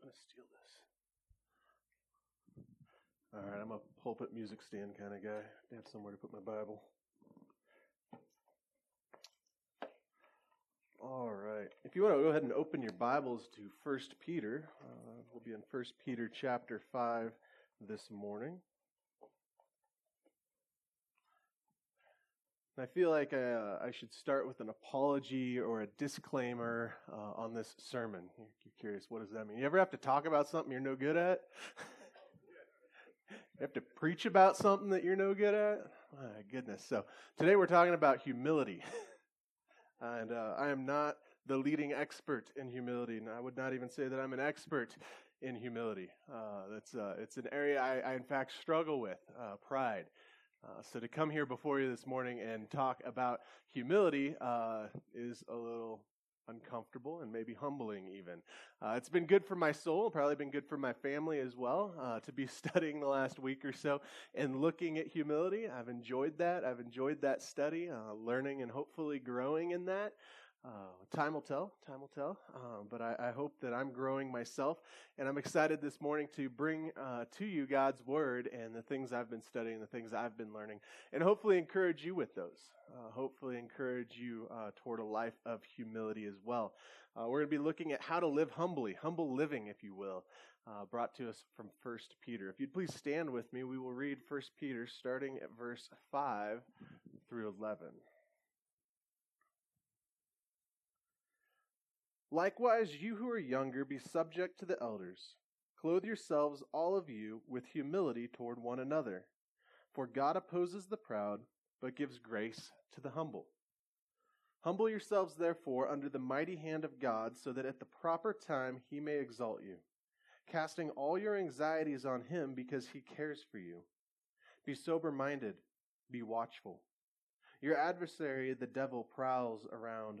I'm gonna steal this. All right, I'm a pulpit music stand kind of guy. I have somewhere to put my Bible. All right. If you want to go ahead and open your Bibles to First Peter, uh, we'll be in First Peter chapter five this morning. And I feel like I, uh, I, should start with an apology or a disclaimer uh, on this sermon. You're, you're curious, what does that mean? You ever have to talk about something you're no good at? you have to preach about something that you're no good at? My goodness. So today we're talking about humility. and uh, I am not the leading expert in humility, and I would not even say that I'm an expert in humility. Uh, that's uh, it's an area I, I, in fact struggle with uh, pride. Uh, so to come here before you this morning and talk about humility uh, is a little uncomfortable and maybe humbling even. Uh, it's been good for my soul, probably been good for my family as well uh, to be studying the last week or so and looking at humility. I've enjoyed that. I've enjoyed that study, uh, learning and hopefully growing in that. Uh, time will tell. Time will tell. Um, but I, I, hope that I'm growing myself, and I'm excited this morning to bring uh, to you God's word and the things I've been studying, the things I've been learning, and hopefully encourage you with those. Uh, hopefully encourage you uh, toward a life of humility as well. Uh, we're going to be looking at how to live humbly, humble living, if you will, uh, brought to us from First Peter. If you'd please stand with me, we will read First Peter starting at verse five through eleven. Likewise, you who are younger, be subject to the elders. Clothe yourselves, all of you, with humility toward one another. For God opposes the proud, but gives grace to the humble. Humble yourselves, therefore, under the mighty hand of God, so that at the proper time he may exalt you, casting all your anxieties on him because he cares for you. Be sober minded, be watchful. Your adversary, the devil, prowls around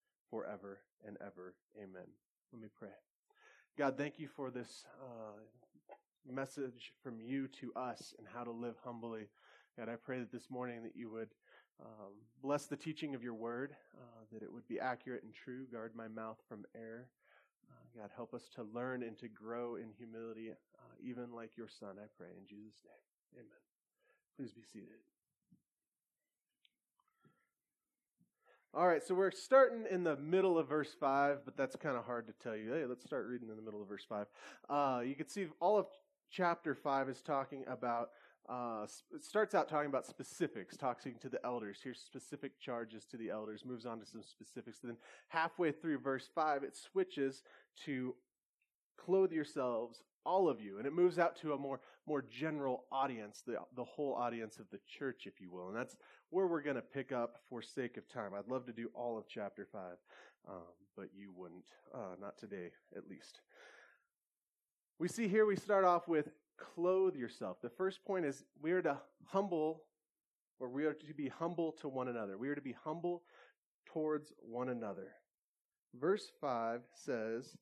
forever and ever. Amen. Let me pray. God, thank you for this uh, message from you to us and how to live humbly. God, I pray that this morning that you would um, bless the teaching of your word, uh, that it would be accurate and true. Guard my mouth from error. Uh, God, help us to learn and to grow in humility, uh, even like your son, I pray. In Jesus' name, amen. Please be seated. All right, so we're starting in the middle of verse 5, but that's kind of hard to tell you. Hey, let's start reading in the middle of verse 5. Uh, you can see all of chapter 5 is talking about, uh, it starts out talking about specifics, talking to the elders. Here's specific charges to the elders, moves on to some specifics. Then halfway through verse 5, it switches to clothe yourselves all of you. And it moves out to a more, more general audience, the, the whole audience of the church, if you will. And that's where we're going to pick up for sake of time. I'd love to do all of chapter 5, um, but you wouldn't. Uh, not today, at least. We see here we start off with clothe yourself. The first point is we are to humble, or we are to be humble to one another. We are to be humble towards one another. Verse 5 says,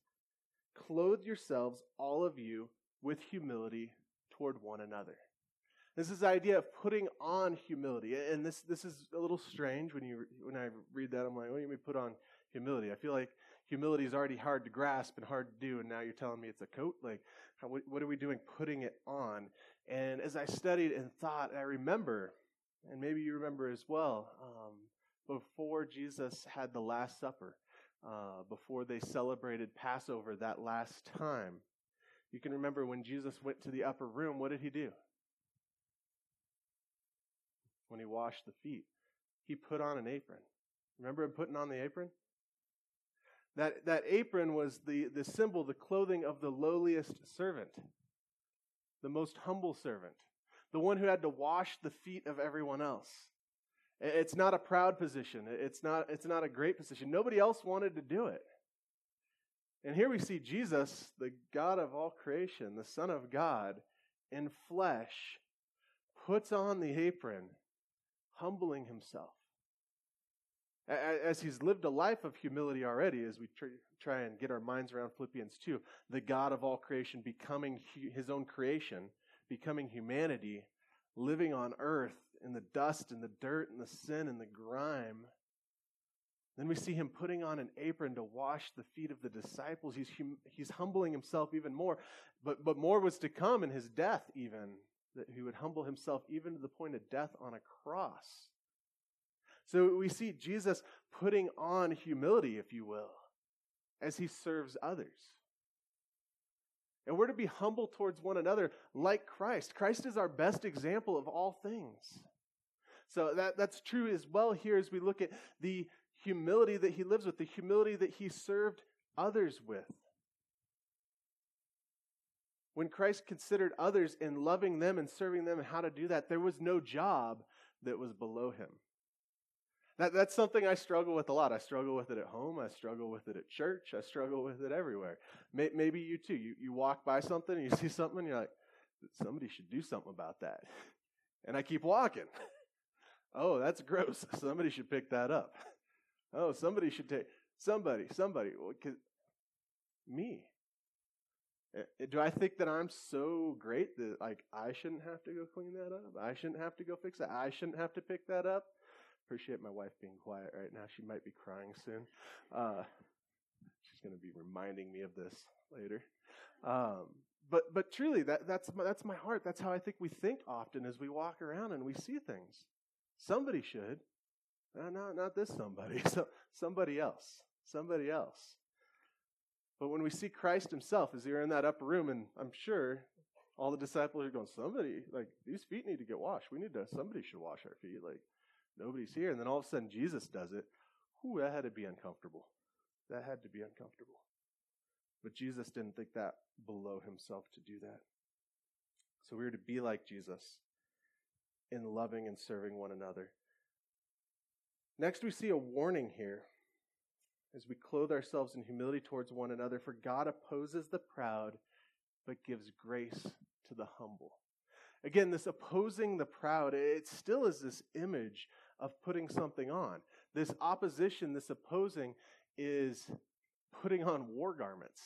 Clothe yourselves, all of you, with humility toward one another. This is the idea of putting on humility. And this, this is a little strange when, you, when I read that. I'm like, what do you mean put on humility? I feel like humility is already hard to grasp and hard to do, and now you're telling me it's a coat? Like, how, what are we doing putting it on? And as I studied and thought, I remember, and maybe you remember as well, um, before Jesus had the Last Supper, uh, before they celebrated Passover that last time. You can remember when Jesus went to the upper room, what did he do? When he washed the feet, he put on an apron. Remember him putting on the apron? That, that apron was the, the symbol, the clothing of the lowliest servant, the most humble servant, the one who had to wash the feet of everyone else. It's not a proud position. It's not, it's not a great position. Nobody else wanted to do it. And here we see Jesus, the God of all creation, the Son of God, in flesh, puts on the apron, humbling himself. As he's lived a life of humility already, as we try and get our minds around Philippians 2, the God of all creation becoming his own creation, becoming humanity, living on earth in the dust and the dirt and the sin and the grime. Then we see him putting on an apron to wash the feet of the disciples. He's, hum, he's humbling himself even more. But, but more was to come in his death, even, that he would humble himself even to the point of death on a cross. So we see Jesus putting on humility, if you will, as he serves others. And we're to be humble towards one another like Christ. Christ is our best example of all things. So that, that's true as well here as we look at the humility that he lives with, the humility that he served others with. When Christ considered others in loving them and serving them and how to do that, there was no job that was below him. That, that's something I struggle with a lot. I struggle with it at home. I struggle with it at church. I struggle with it everywhere. May, maybe you too. You, you walk by something and you see something and you're like, somebody should do something about that. And I keep walking. oh, that's gross. Somebody should pick that up. Oh, somebody should take, somebody, somebody. Well, me. Eh, do I think that I'm so great that like I shouldn't have to go clean that up? I shouldn't have to go fix that. I shouldn't have to pick that up appreciate my wife being quiet right now. She might be crying soon. Uh, she's going to be reminding me of this later. Um, but but truly, that that's my, that's my heart. That's how I think we think often as we walk around and we see things. Somebody should, uh, not not this somebody. So somebody else. Somebody else. But when we see Christ Himself, as you're in that upper room, and I'm sure all the disciples are going, somebody like these feet need to get washed. We need to. Somebody should wash our feet. Like Nobody's here. And then all of a sudden Jesus does it. Whew, that had to be uncomfortable. That had to be uncomfortable. But Jesus didn't think that below himself to do that. So we are to be like Jesus in loving and serving one another. Next, we see a warning here as we clothe ourselves in humility towards one another. For God opposes the proud, but gives grace to the humble. Again, this opposing the proud, it still is this image of putting something on. This opposition, this opposing, is putting on war garments.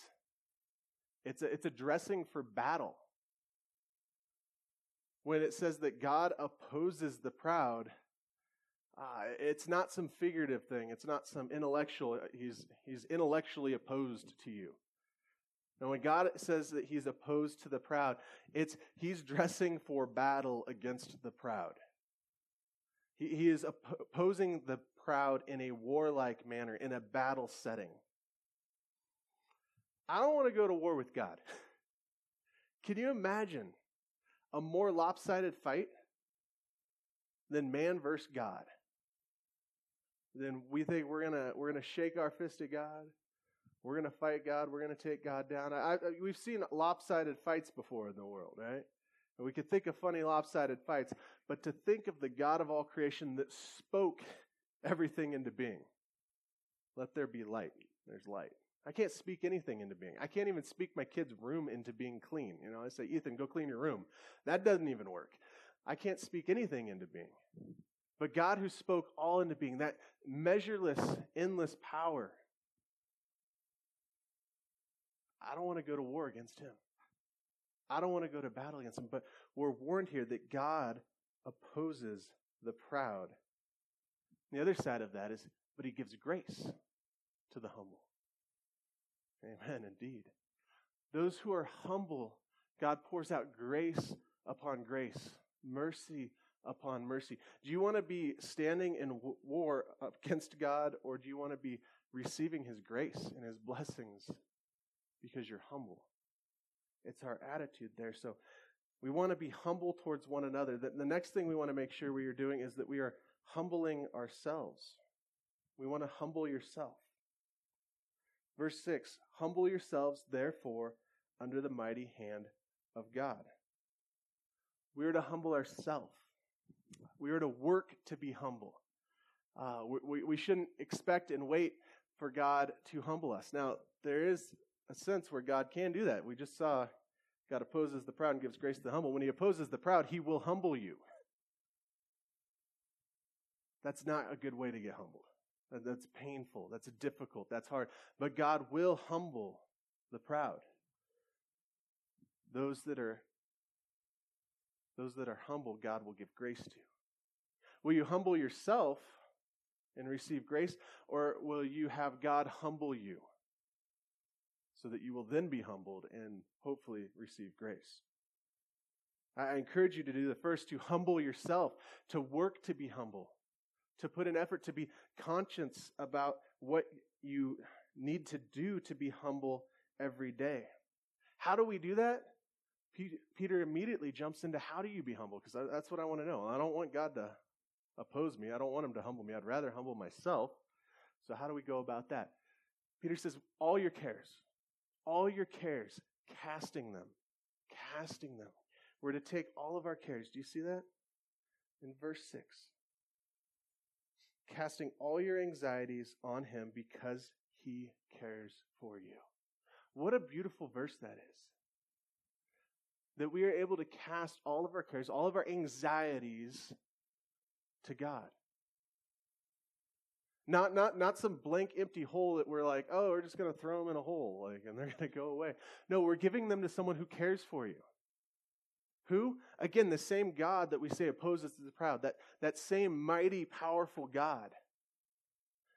It's a, it's a dressing for battle. When it says that God opposes the proud, uh, it's not some figurative thing. It's not some intellectual. He's, he's intellectually opposed to you. And when God says that he's opposed to the proud, it's he's dressing for battle against the proud. He, he is opposing the proud in a warlike manner, in a battle setting. I don't want to go to war with God. Can you imagine a more lopsided fight than man versus God? Then we think we're gonna we're gonna shake our fist at God. We're gonna fight God. We're gonna take God down. I, I, we've seen lopsided fights before in the world, right? And we could think of funny lopsided fights, but to think of the God of all creation that spoke everything into being. Let there be light. There's light. I can't speak anything into being. I can't even speak my kid's room into being clean. You know, I say, Ethan, go clean your room. That doesn't even work. I can't speak anything into being. But God who spoke all into being, that measureless, endless power, I don't want to go to war against him. I don't want to go to battle against him. But we're warned here that God opposes the proud. The other side of that is, but he gives grace to the humble. Amen, indeed. Those who are humble, God pours out grace upon grace, mercy upon mercy. Do you want to be standing in war against God, or do you want to be receiving his grace and his blessings because you're humble? It's our attitude there. So we want to be humble towards one another. The, next thing we want to make sure we are doing is that we are humbling ourselves. We want to humble yourself. Verse 6 Humble yourselves, therefore, under the mighty hand of God. We are to humble ourselves. We are to work to be humble. Uh, we, we shouldn't expect and wait for God to humble us. Now, there is a sense where God can do that. We just saw God opposes the proud and gives grace to the humble. When he opposes the proud, he will humble you. That's not a good way to get humbled. That's painful. That's difficult. That's hard. But God will humble the proud. Those that are those that are humble, God will give grace to. Will you humble yourself and receive grace, or will you have God humble you so that you will then be humbled and hopefully receive grace? I encourage you to do the first, to humble yourself, to work to be humble, to put an effort to be conscious about what you need to do to be humble every day. How do we do that? Peter immediately jumps into how do you be humble? Because that's what I want to know. I don't want God to oppose me. I don't want him to humble me. I'd rather humble myself. So, how do we go about that? Peter says, All your cares, all your cares, casting them, casting them. We're to take all of our cares. Do you see that? In verse 6 casting all your anxieties on him because he cares for you. What a beautiful verse that is. That we are able to cast all of our cares, all of our anxieties to God. Not, not, not some blank, empty hole that we're like, oh, we're just going to throw them in a hole, like, and they're going to go away. No, we're giving them to someone who cares for you. Who? Again, the same God that we say opposes the proud, that, that same mighty, powerful God,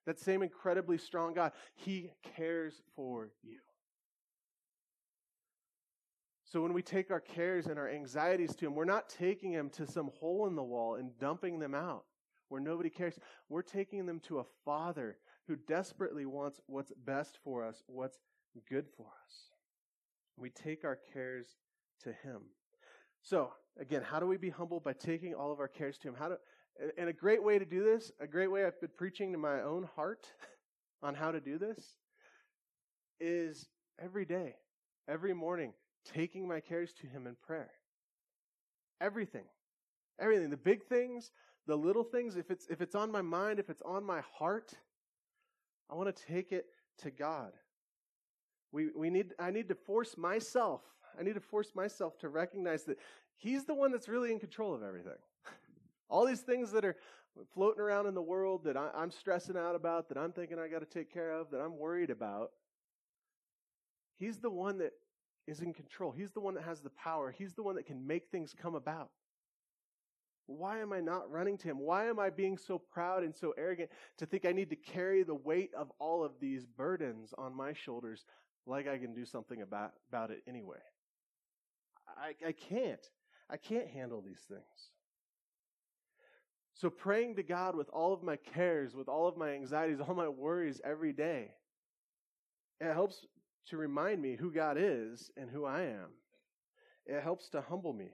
that same incredibly strong God, He cares for you. So when we take our cares and our anxieties to Him, we're not taking them to some hole in the wall and dumping them out where nobody cares. We're taking them to a Father who desperately wants what's best for us, what's good for us. We take our cares to Him. So, again, how do we be humble? By taking all of our cares to Him. How to, and a great way to do this, a great way I've been preaching to my own heart on how to do this, is every day, every morning, taking my cares to Him in prayer. Everything. Everything. The big things, the little things, if it's, if it's on my mind, if it's on my heart, I want to take it to God. We, we need, I need to force myself, I need to force myself to recognize that He's the one that's really in control of everything. All these things that are floating around in the world that I, I'm stressing out about, that I'm thinking I got to take care of, that I'm worried about, He's the one that is in control. He's the one that has the power. He's the one that can make things come about. Why am I not running to him? Why am I being so proud and so arrogant to think I need to carry the weight of all of these burdens on my shoulders like I can do something about, about it anyway? I, I can't. I can't handle these things. So praying to God with all of my cares, with all of my anxieties, all my worries every day, it helps to remind me who God is and who I am. It helps to humble me.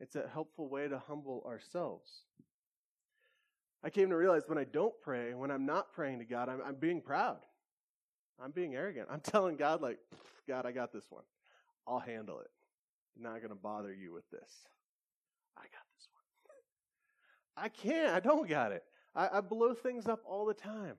It's a helpful way to humble ourselves. I came to realize when I don't pray, when I'm not praying to God, I'm, I'm being proud. I'm being arrogant. I'm telling God, like, God, I got this one. I'll handle it. I'm not going to bother you with this. I got this one. I can't. I don't got it. I, I blow things up all the time.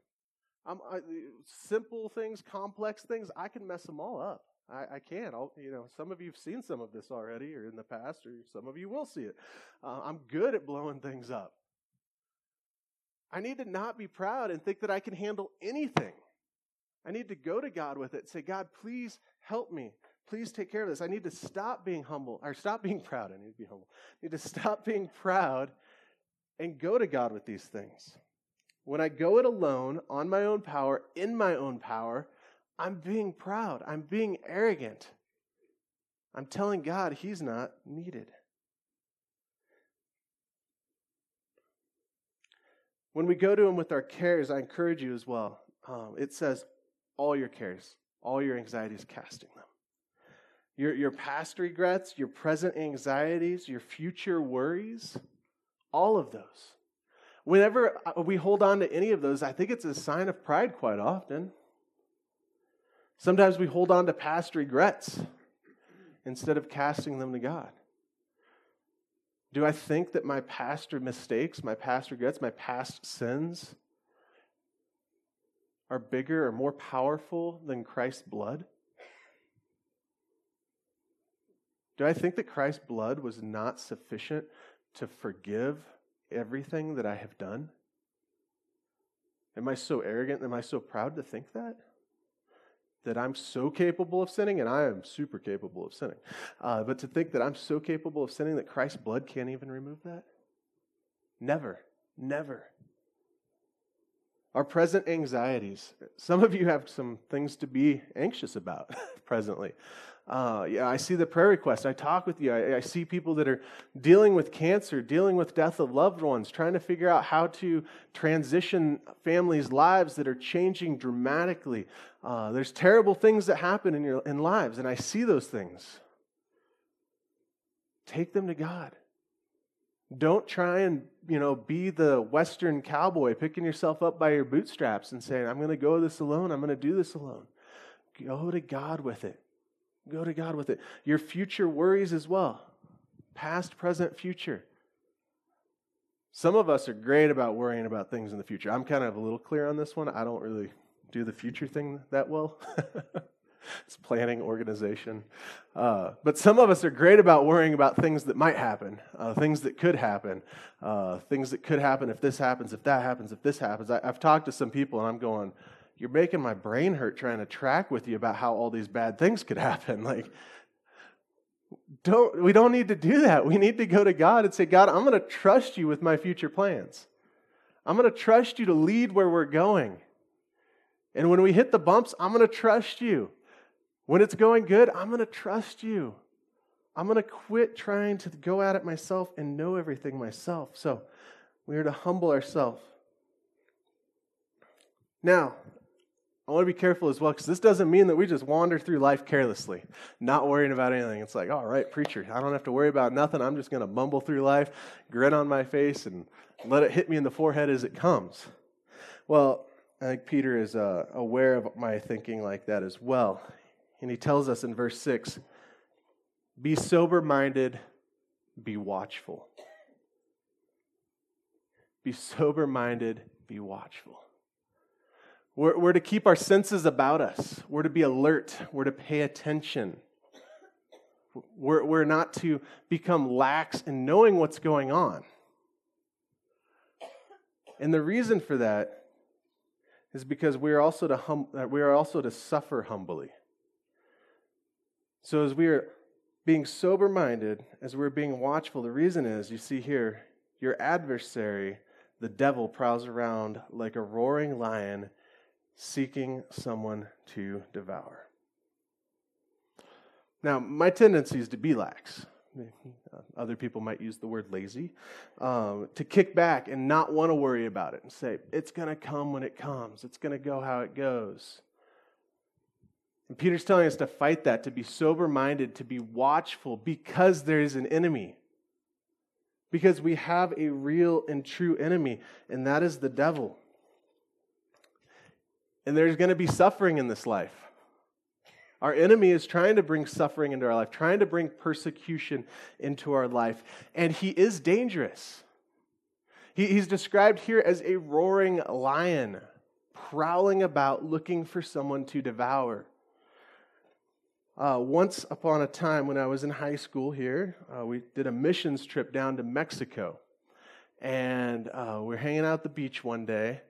I'm, I, simple things, complex things, I can mess them all up. I, I can. I'll, you know, some of you have seen some of this already, or in the past, or some of you will see it. Uh, I'm good at blowing things up. I need to not be proud and think that I can handle anything. I need to go to God with it. Say, God, please help me. Please take care of this. I need to stop being humble, or stop being proud. I need to be humble. I need to stop being proud and go to God with these things. When I go it alone, on my own power, in my own power, I'm being proud. I'm being arrogant. I'm telling God He's not needed. When we go to Him with our cares, I encourage you as well. Um, it says, all your cares, all your anxieties, casting them. Your, your past regrets, your present anxieties, your future worries, all of those. Whenever uh, we hold on to any of those, I think it's a sign of pride quite often. Sometimes we hold on to past regrets instead of casting them to God. Do I think that my past mistakes, my past regrets, my past sins are bigger or more powerful than Christ's blood? Do I think that Christ's blood was not sufficient to forgive everything that I have done? Am I so arrogant? Am I so proud to think that? That I'm so capable of sinning, and I am super capable of sinning. Uh, but to think that I'm so capable of sinning that Christ's blood can't even remove that? Never. Never. Our present anxieties. Some of you have some things to be anxious about presently. Uh, yeah, I see the prayer requests. I talk with you. I, I, see people that are dealing with cancer, dealing with death of loved ones, trying to figure out how to transition families' lives that are changing dramatically. Uh, there's terrible things that happen in your in lives, and I see those things. Take them to God. Don't try and, you know, be the Western cowboy picking yourself up by your bootstraps and saying, I'm going to go this alone. I'm going to do this alone. Go to God with it. Go to God with it. Your future worries as well past, present, future. Some of us are great about worrying about things in the future. I'm kind of a little clear on this one. I don't really do the future thing that well. it's planning, organization. Uh, but some of us are great about worrying about things that might happen, uh, things that could happen, uh, things that could happen if this happens, if that happens, if this happens. I, I've talked to some people and I'm going, you're making my brain hurt trying to track with you about how all these bad things could happen. Like, don't we don't need to do that. We need to go to God and say, God, I'm going to trust you with my future plans. I'm going to trust you to lead where we're going. And when we hit the bumps, I'm going to trust you. When it's going good, I'm going to trust you. I'm going to quit trying to go at it myself and know everything myself. So we are to humble ourselves. Now, I want to be careful as well because this doesn't mean that we just wander through life carelessly, not worrying about anything. It's like, all right, preacher, I don't have to worry about nothing. I'm just going to mumble through life, grin on my face, and let it hit me in the forehead as it comes. Well, I think Peter is uh, aware of my thinking like that as well. And he tells us in verse 6 be sober minded, be watchful. Be sober minded, be watchful. We're, we're to keep our senses about us. We're to be alert. We're to pay attention. We're, we're not to become lax in knowing what's going on. And the reason for that is because we are also to, hum, uh, we are also to suffer humbly. So as we are being sober minded, as we're being watchful, the reason is you see here, your adversary, the devil, prowls around like a roaring lion seeking someone to devour. Now, my tendency is to be lax. Other people might use the word lazy, um, to kick back and not want to worry about it and say, it's going to come when it comes, it's going to go how it goes. And Peter's telling us to fight that, to be sober minded, to be watchful because there is an enemy. Because we have a real and true enemy, and that is the devil. And there's going to be suffering in this life. Our enemy is trying to bring suffering into our life, trying to bring persecution into our life. And he is dangerous. He, he's described here as a roaring lion, prowling about looking for someone to devour. Uh, once upon a time, when I was in high school here, uh, we did a missions trip down to Mexico. And uh, we are hanging out at the beach one day,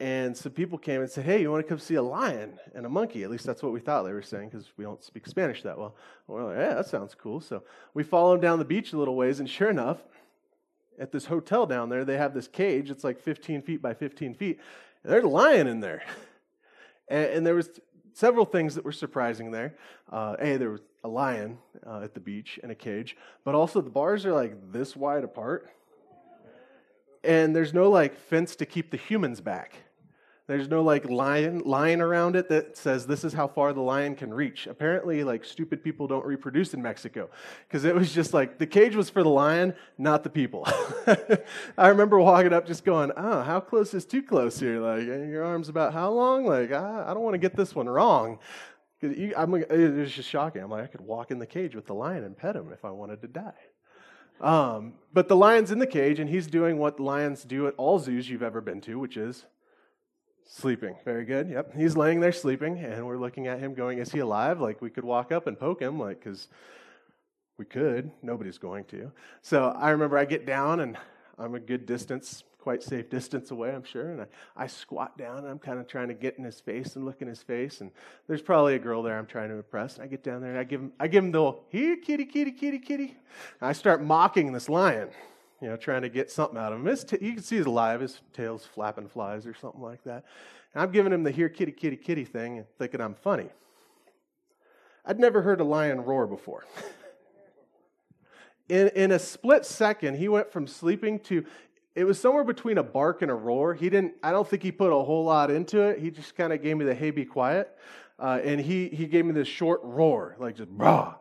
and some people came and said, Hey, you want to come see a lion and a monkey? At least that's what we thought they were saying because we don't speak Spanish that well. We're like, Yeah, that sounds cool. So we follow them down the beach a little ways, and sure enough, at this hotel down there, they have this cage. It's like 15 feet by 15 feet. And there's a lion in there. And, and there was several things that were surprising there. Uh, a, there was a lion uh, at the beach in a cage, but also the bars are like this wide apart. And there's no like fence to keep the humans back. There's no like line line around it that says this is how far the lion can reach. Apparently, like stupid people don't reproduce in Mexico because it was just like the cage was for the lion, not the people. I remember walking up, just going, "Oh, how close is too close here? Like your arms about how long? Like I, I don't want to get this one wrong." You, I'm, it was just shocking. I'm like, I could walk in the cage with the lion and pet him if I wanted to die. Um, but the lion's in the cage, and he's doing what lions do at all zoos you've ever been to, which is Sleeping. Very good. Yep. He's laying there sleeping, and we're looking at him going, Is he alive? Like, we could walk up and poke him, like, because we could. Nobody's going to. So I remember I get down, and I'm a good distance, quite safe distance away, I'm sure. And I, I squat down, and I'm kind of trying to get in his face and look in his face. And there's probably a girl there I'm trying to impress. And I get down there, and I give him, I give him the, Here, kitty, kitty, kitty, kitty. And I start mocking this lion you know, trying to get something out of him. T- you can see he's alive. His tail's flapping flies or something like that. And I'm giving him the here kitty kitty kitty thing and thinking I'm funny. I'd never heard a lion roar before. in, in a split second, he went from sleeping to it was somewhere between a bark and a roar. He didn't. I don't think he put a whole lot into it. He just kind of gave me the "Hey, be quiet," uh, and he he gave me this short roar, like just brah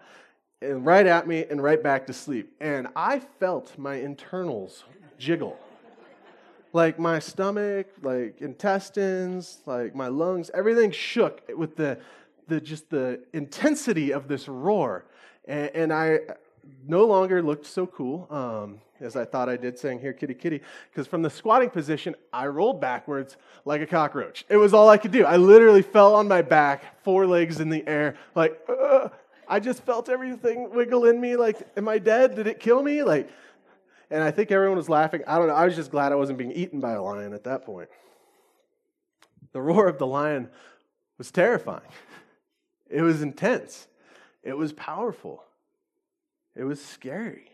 and right at me and right back to sleep. And I felt my internals jiggle. Like my stomach, like intestines, like my lungs, everything shook with the, the just the intensity of this roar. And, and I no longer looked so cool um, as I thought I did, saying, Here, kitty, kitty. Because from the squatting position, I rolled backwards like a cockroach. It was all I could do. I literally fell on my back, four legs in the air, like, uh, I just felt everything wiggle in me. Like, am I dead? Did it kill me? Like, and I think everyone was laughing. I don't know. I was just glad I wasn't being eaten by a lion at that point. The roar of the lion was terrifying. It was intense. It was powerful. It was scary.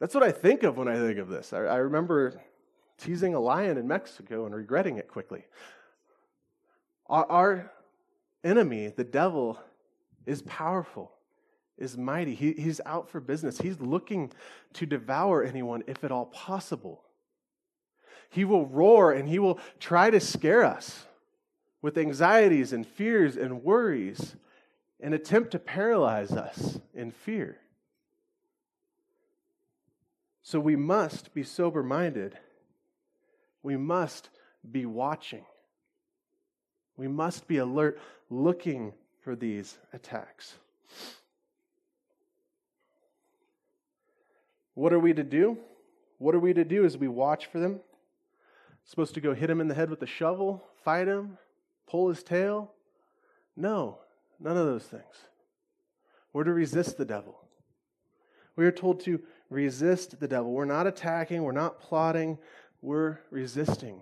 That's what I think of when I think of this. I, I remember teasing a lion in Mexico and regretting it quickly. Our, our enemy, the devil, is powerful, is mighty. He, he's out for business. He's looking to devour anyone if at all possible. He will roar and he will try to scare us with anxieties and fears and worries and attempt to paralyze us in fear. So we must be sober minded. We must be watching. We must be alert, looking for these attacks. What are we to do? What are we to do as we watch for them? Supposed to go hit him in the head with a shovel, fight him, pull his tail? No, none of those things. We're to resist the devil. We are told to resist the devil. We're not attacking, we're not plotting, we're resisting.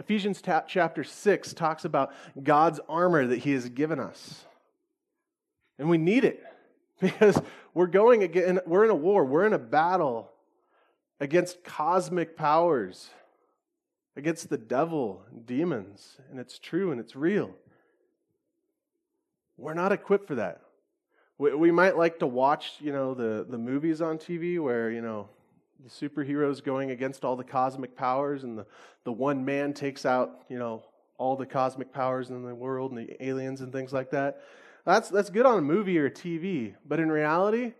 Ephesians chapter 6 talks about God's armor that He has given us. And we need it because we're going again, we're in a war, we're in a battle against cosmic powers, against the devil, and demons, and it's true and it's real. We're not equipped for that. We, we might like to watch, you know, the, the movies on TV where, you know, the superheroes going against all the cosmic powers, and the, the one man takes out, you know, all the cosmic powers in the world and the aliens and things like that. That's, that's good on a movie or a TV, but in reality,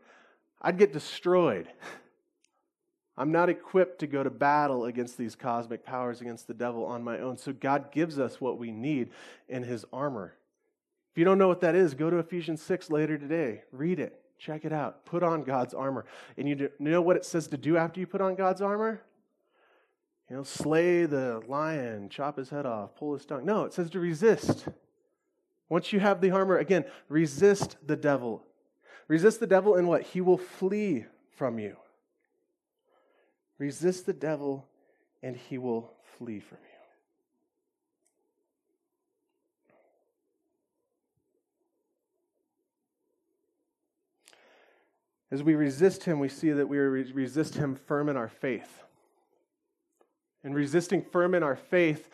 I'd get destroyed. I'm not equipped to go to battle against these cosmic powers, against the devil on my own. So God gives us what we need in his armor. If you don't know what that is, go to Ephesians 6 later today. Read it. Check it out. Put on God's armor. And you know what it says to do after you put on God's armor? You know, slay the lion, chop his head off, pull his tongue. No, it says to resist. Once you have the armor, again, resist the devil. Resist the devil in what? He will flee from you. Resist the devil and he will flee from you. As we resist him, we see that we resist him firm in our faith. And resisting firm in our faith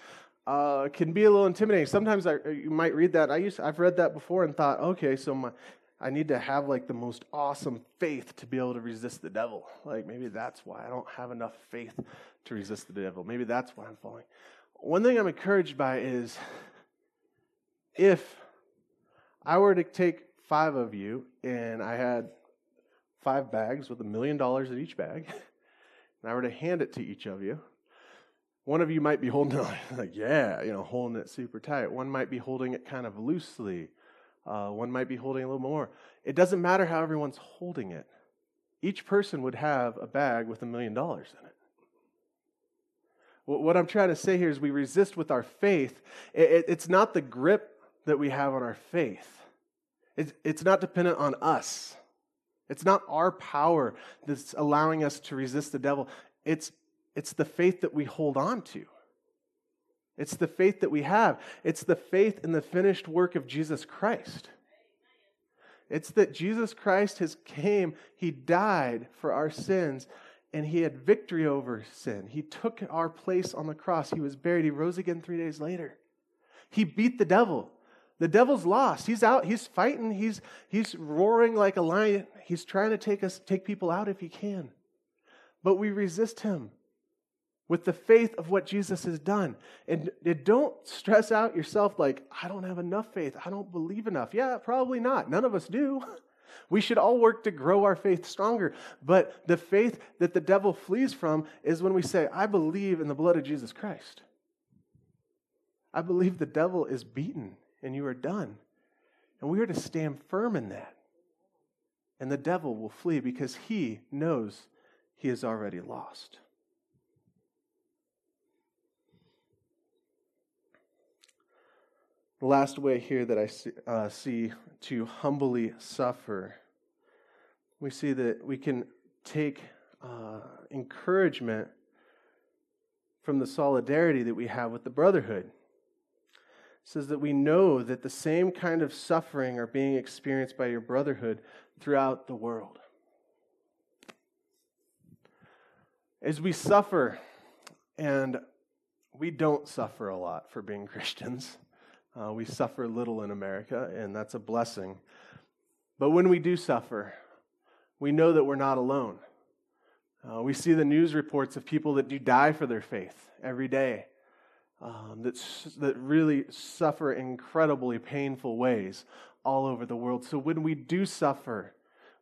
uh, can be a little intimidating. Sometimes I, you might read that. I used, I've read that before and thought, okay, so my, I need to have like the most awesome faith to be able to resist the devil. Like maybe that's why I don't have enough faith to resist the devil. Maybe that's why I'm falling. One thing I'm encouraged by is if I were to take five of you and I had five bags with a million dollars in each bag, and I were to hand it to each of you, one of you might be holding it like, yeah, you know, holding it super tight. One might be holding it kind of loosely. Uh, one might be holding a little more. It doesn't matter how everyone's holding it. Each person would have a bag with a million dollars in it. What I'm trying to say here is we resist with our faith. It's not the grip that we have on our faith, it's not dependent on us. It's not our power that's allowing us to resist the devil. It's, it's the faith that we hold on to. It's the faith that we have. It's the faith in the finished work of Jesus Christ. It's that Jesus Christ has came, he died for our sins, and he had victory over sin. He took our place on the cross. He was buried. He rose again 3 days later. He beat the devil. The devil's lost. He's out. He's fighting. He's, he's roaring like a lion. He's trying to take us, take people out if he can. But we resist him with the faith of what Jesus has done. And don't stress out yourself like, I don't have enough faith. I don't believe enough. Yeah, probably not. None of us do. We should all work to grow our faith stronger. But the faith that the devil flees from is when we say, I believe in the blood of Jesus Christ. I believe the devil is beaten and you are done. And we are to stand firm in that. And the devil will flee because he knows he is already lost. The last way here that I see, uh, see to humbly suffer, we see that we can take uh, encouragement from the solidarity that we have with the brotherhood says that we know that the same kind of suffering are being experienced by your brotherhood throughout the world. As we suffer, and we don't suffer a lot for being Christians, uh, we suffer little in America, and that's a blessing. But when we do suffer, we know that we're not alone. Uh, we see the news reports of people that do die for their faith every day um, that, that really suffer incredibly painful ways all over the world. So when we do suffer,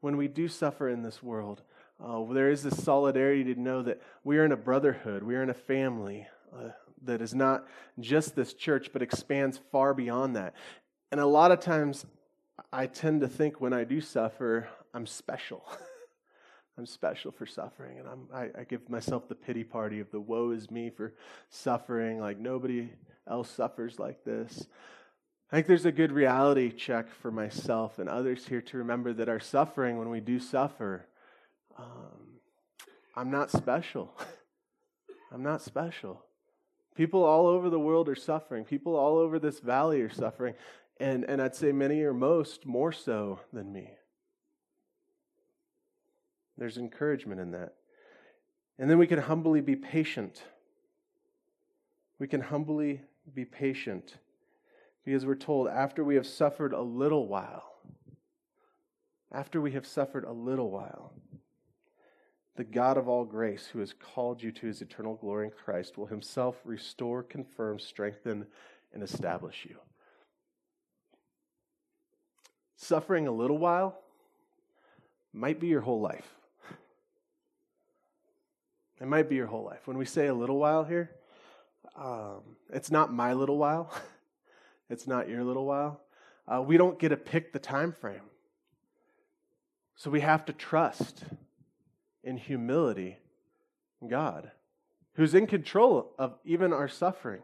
when we do suffer in this world, uh, there is this solidarity to know that we are in a brotherhood, we are in a family uh, that is not just this church, but expands far beyond that. And a lot of times, I tend to think when I do suffer, I'm special. I'm special for suffering, and I'm, I, I give myself the pity party of the woe is me for suffering. Like nobody else suffers like this. I think there's a good reality check for myself and others here to remember that our suffering, when we do suffer, um, I'm not special. I'm not special. People all over the world are suffering. People all over this valley are suffering. And, and I'd say many or most more so than me. There's encouragement in that. And then we can humbly be patient. We can humbly be patient because we're told after we have suffered a little while, after we have suffered a little while, the God of all grace, who has called you to his eternal glory in Christ, will himself restore, confirm, strengthen, and establish you. Suffering a little while might be your whole life. It might be your whole life. When we say a little while here, um, it's not my little while. it's not your little while. Uh, we don't get to pick the time frame. So we have to trust in humility God, who's in control of even our suffering,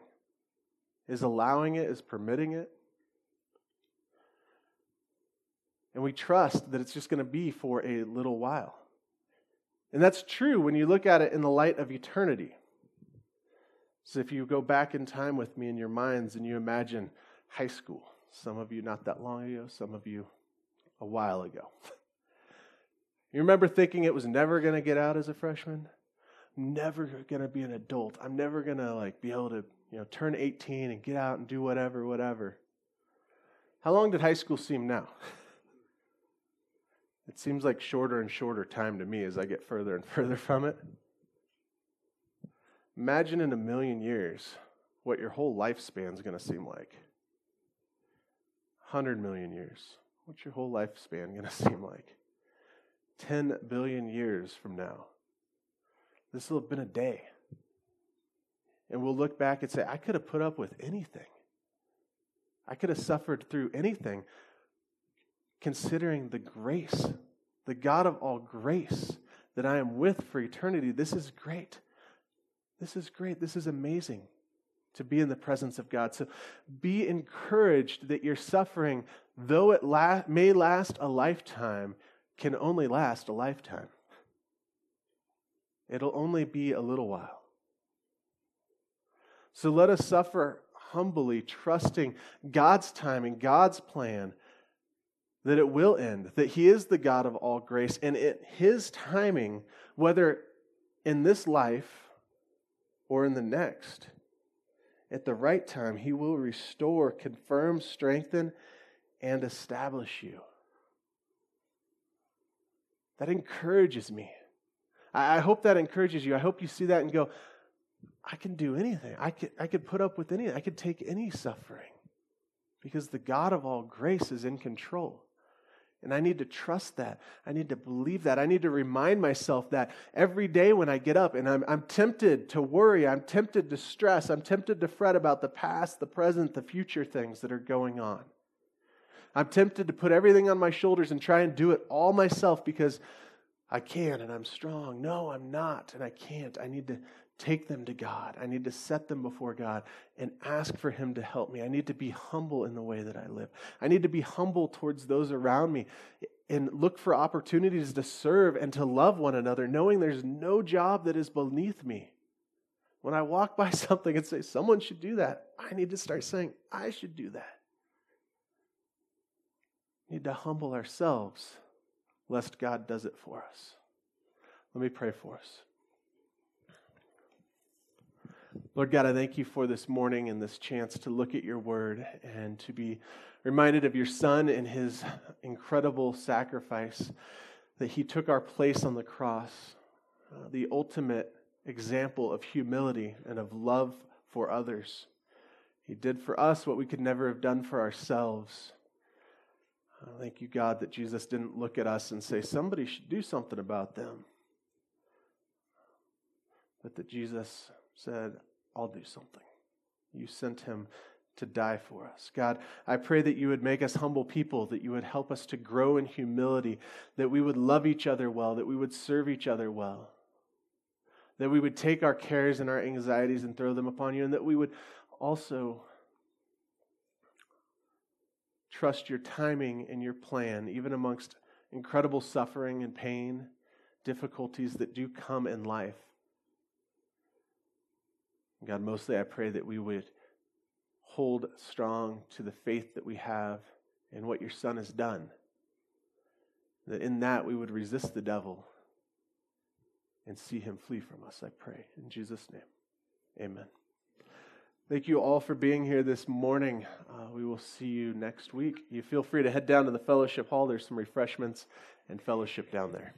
is allowing it, is permitting it. And we trust that it's just going to be for a little while. And that's true when you look at it in the light of eternity. So if you go back in time with me in your minds and you imagine high school, some of you not that long ago, some of you a while ago. You remember thinking it was never going to get out as a freshman? never going to be an adult. I'm never going to like be able to, you know, turn 18 and get out and do whatever, whatever. How long did high school seem now? It seems like shorter and shorter time to me as I get further and further from it. Imagine in a million years what your whole lifespan is going to seem like. 100 million years. What's your whole lifespan going to seem like? 10 billion years from now. This will have been a day. And we'll look back and say, I could have put up with anything. I could have suffered through anything considering the grace, the God of all grace that I am with for eternity. This is great. This is great. This is amazing to be in the presence of God. So be encouraged that your suffering, though it la- may last a lifetime, can only last a lifetime. It'll only be a little while. So let us suffer humbly, trusting God's timing, God's plan, that it will end, that He is the God of all grace, and in His timing, whether in this life or in the next, at the right time, He will restore, confirm, strengthen, and establish you. That encourages me. I hope that encourages you. I hope you see that and go, I can do anything. I could, I could put up with anything. I could take any suffering because the God of all grace is in control. And I need to trust that. I need to believe that. I need to remind myself that every day when I get up and I'm, I'm tempted to worry, I'm tempted to stress, I'm tempted to fret about the past, the present, the future things that are going on. I'm tempted to put everything on my shoulders and try and do it all myself because I can and I'm strong. No, I'm not and I can't. I need to take them to God. I need to set them before God and ask for Him to help me. I need to be humble in the way that I live. I need to be humble towards those around me and look for opportunities to serve and to love one another, knowing there's no job that is beneath me. When I walk by something and say, someone should do that, I need to start saying, I should do that. We need to humble ourselves lest God does it for us. Let me pray for us. Lord God, I thank you for this morning and this chance to look at your word and to be reminded of your son and his incredible sacrifice that he took our place on the cross, uh, the ultimate example of humility and of love for others. He did for us what we could never have done for ourselves. Uh, thank you, God, that Jesus didn't look at us and say, somebody should do something about them. But that Jesus said, I'll do something. You sent him to die for us. God, I pray that you would make us humble people, that you would help us to grow in humility, that we would love each other well, that we would serve each other well, that we would take our cares and our anxieties and throw them upon you, and that we would also trust your timing and your plan, even amongst incredible suffering and pain, difficulties that do come in life. God, mostly I pray that we would hold strong to the faith that we have in what your Son has done. That in that we would resist the devil and see him flee from us, I pray. In Jesus' name, amen. Thank you all for being here this morning. Uh, we will see you next week. You feel free to head down to the fellowship hall. There's some refreshments and fellowship down there.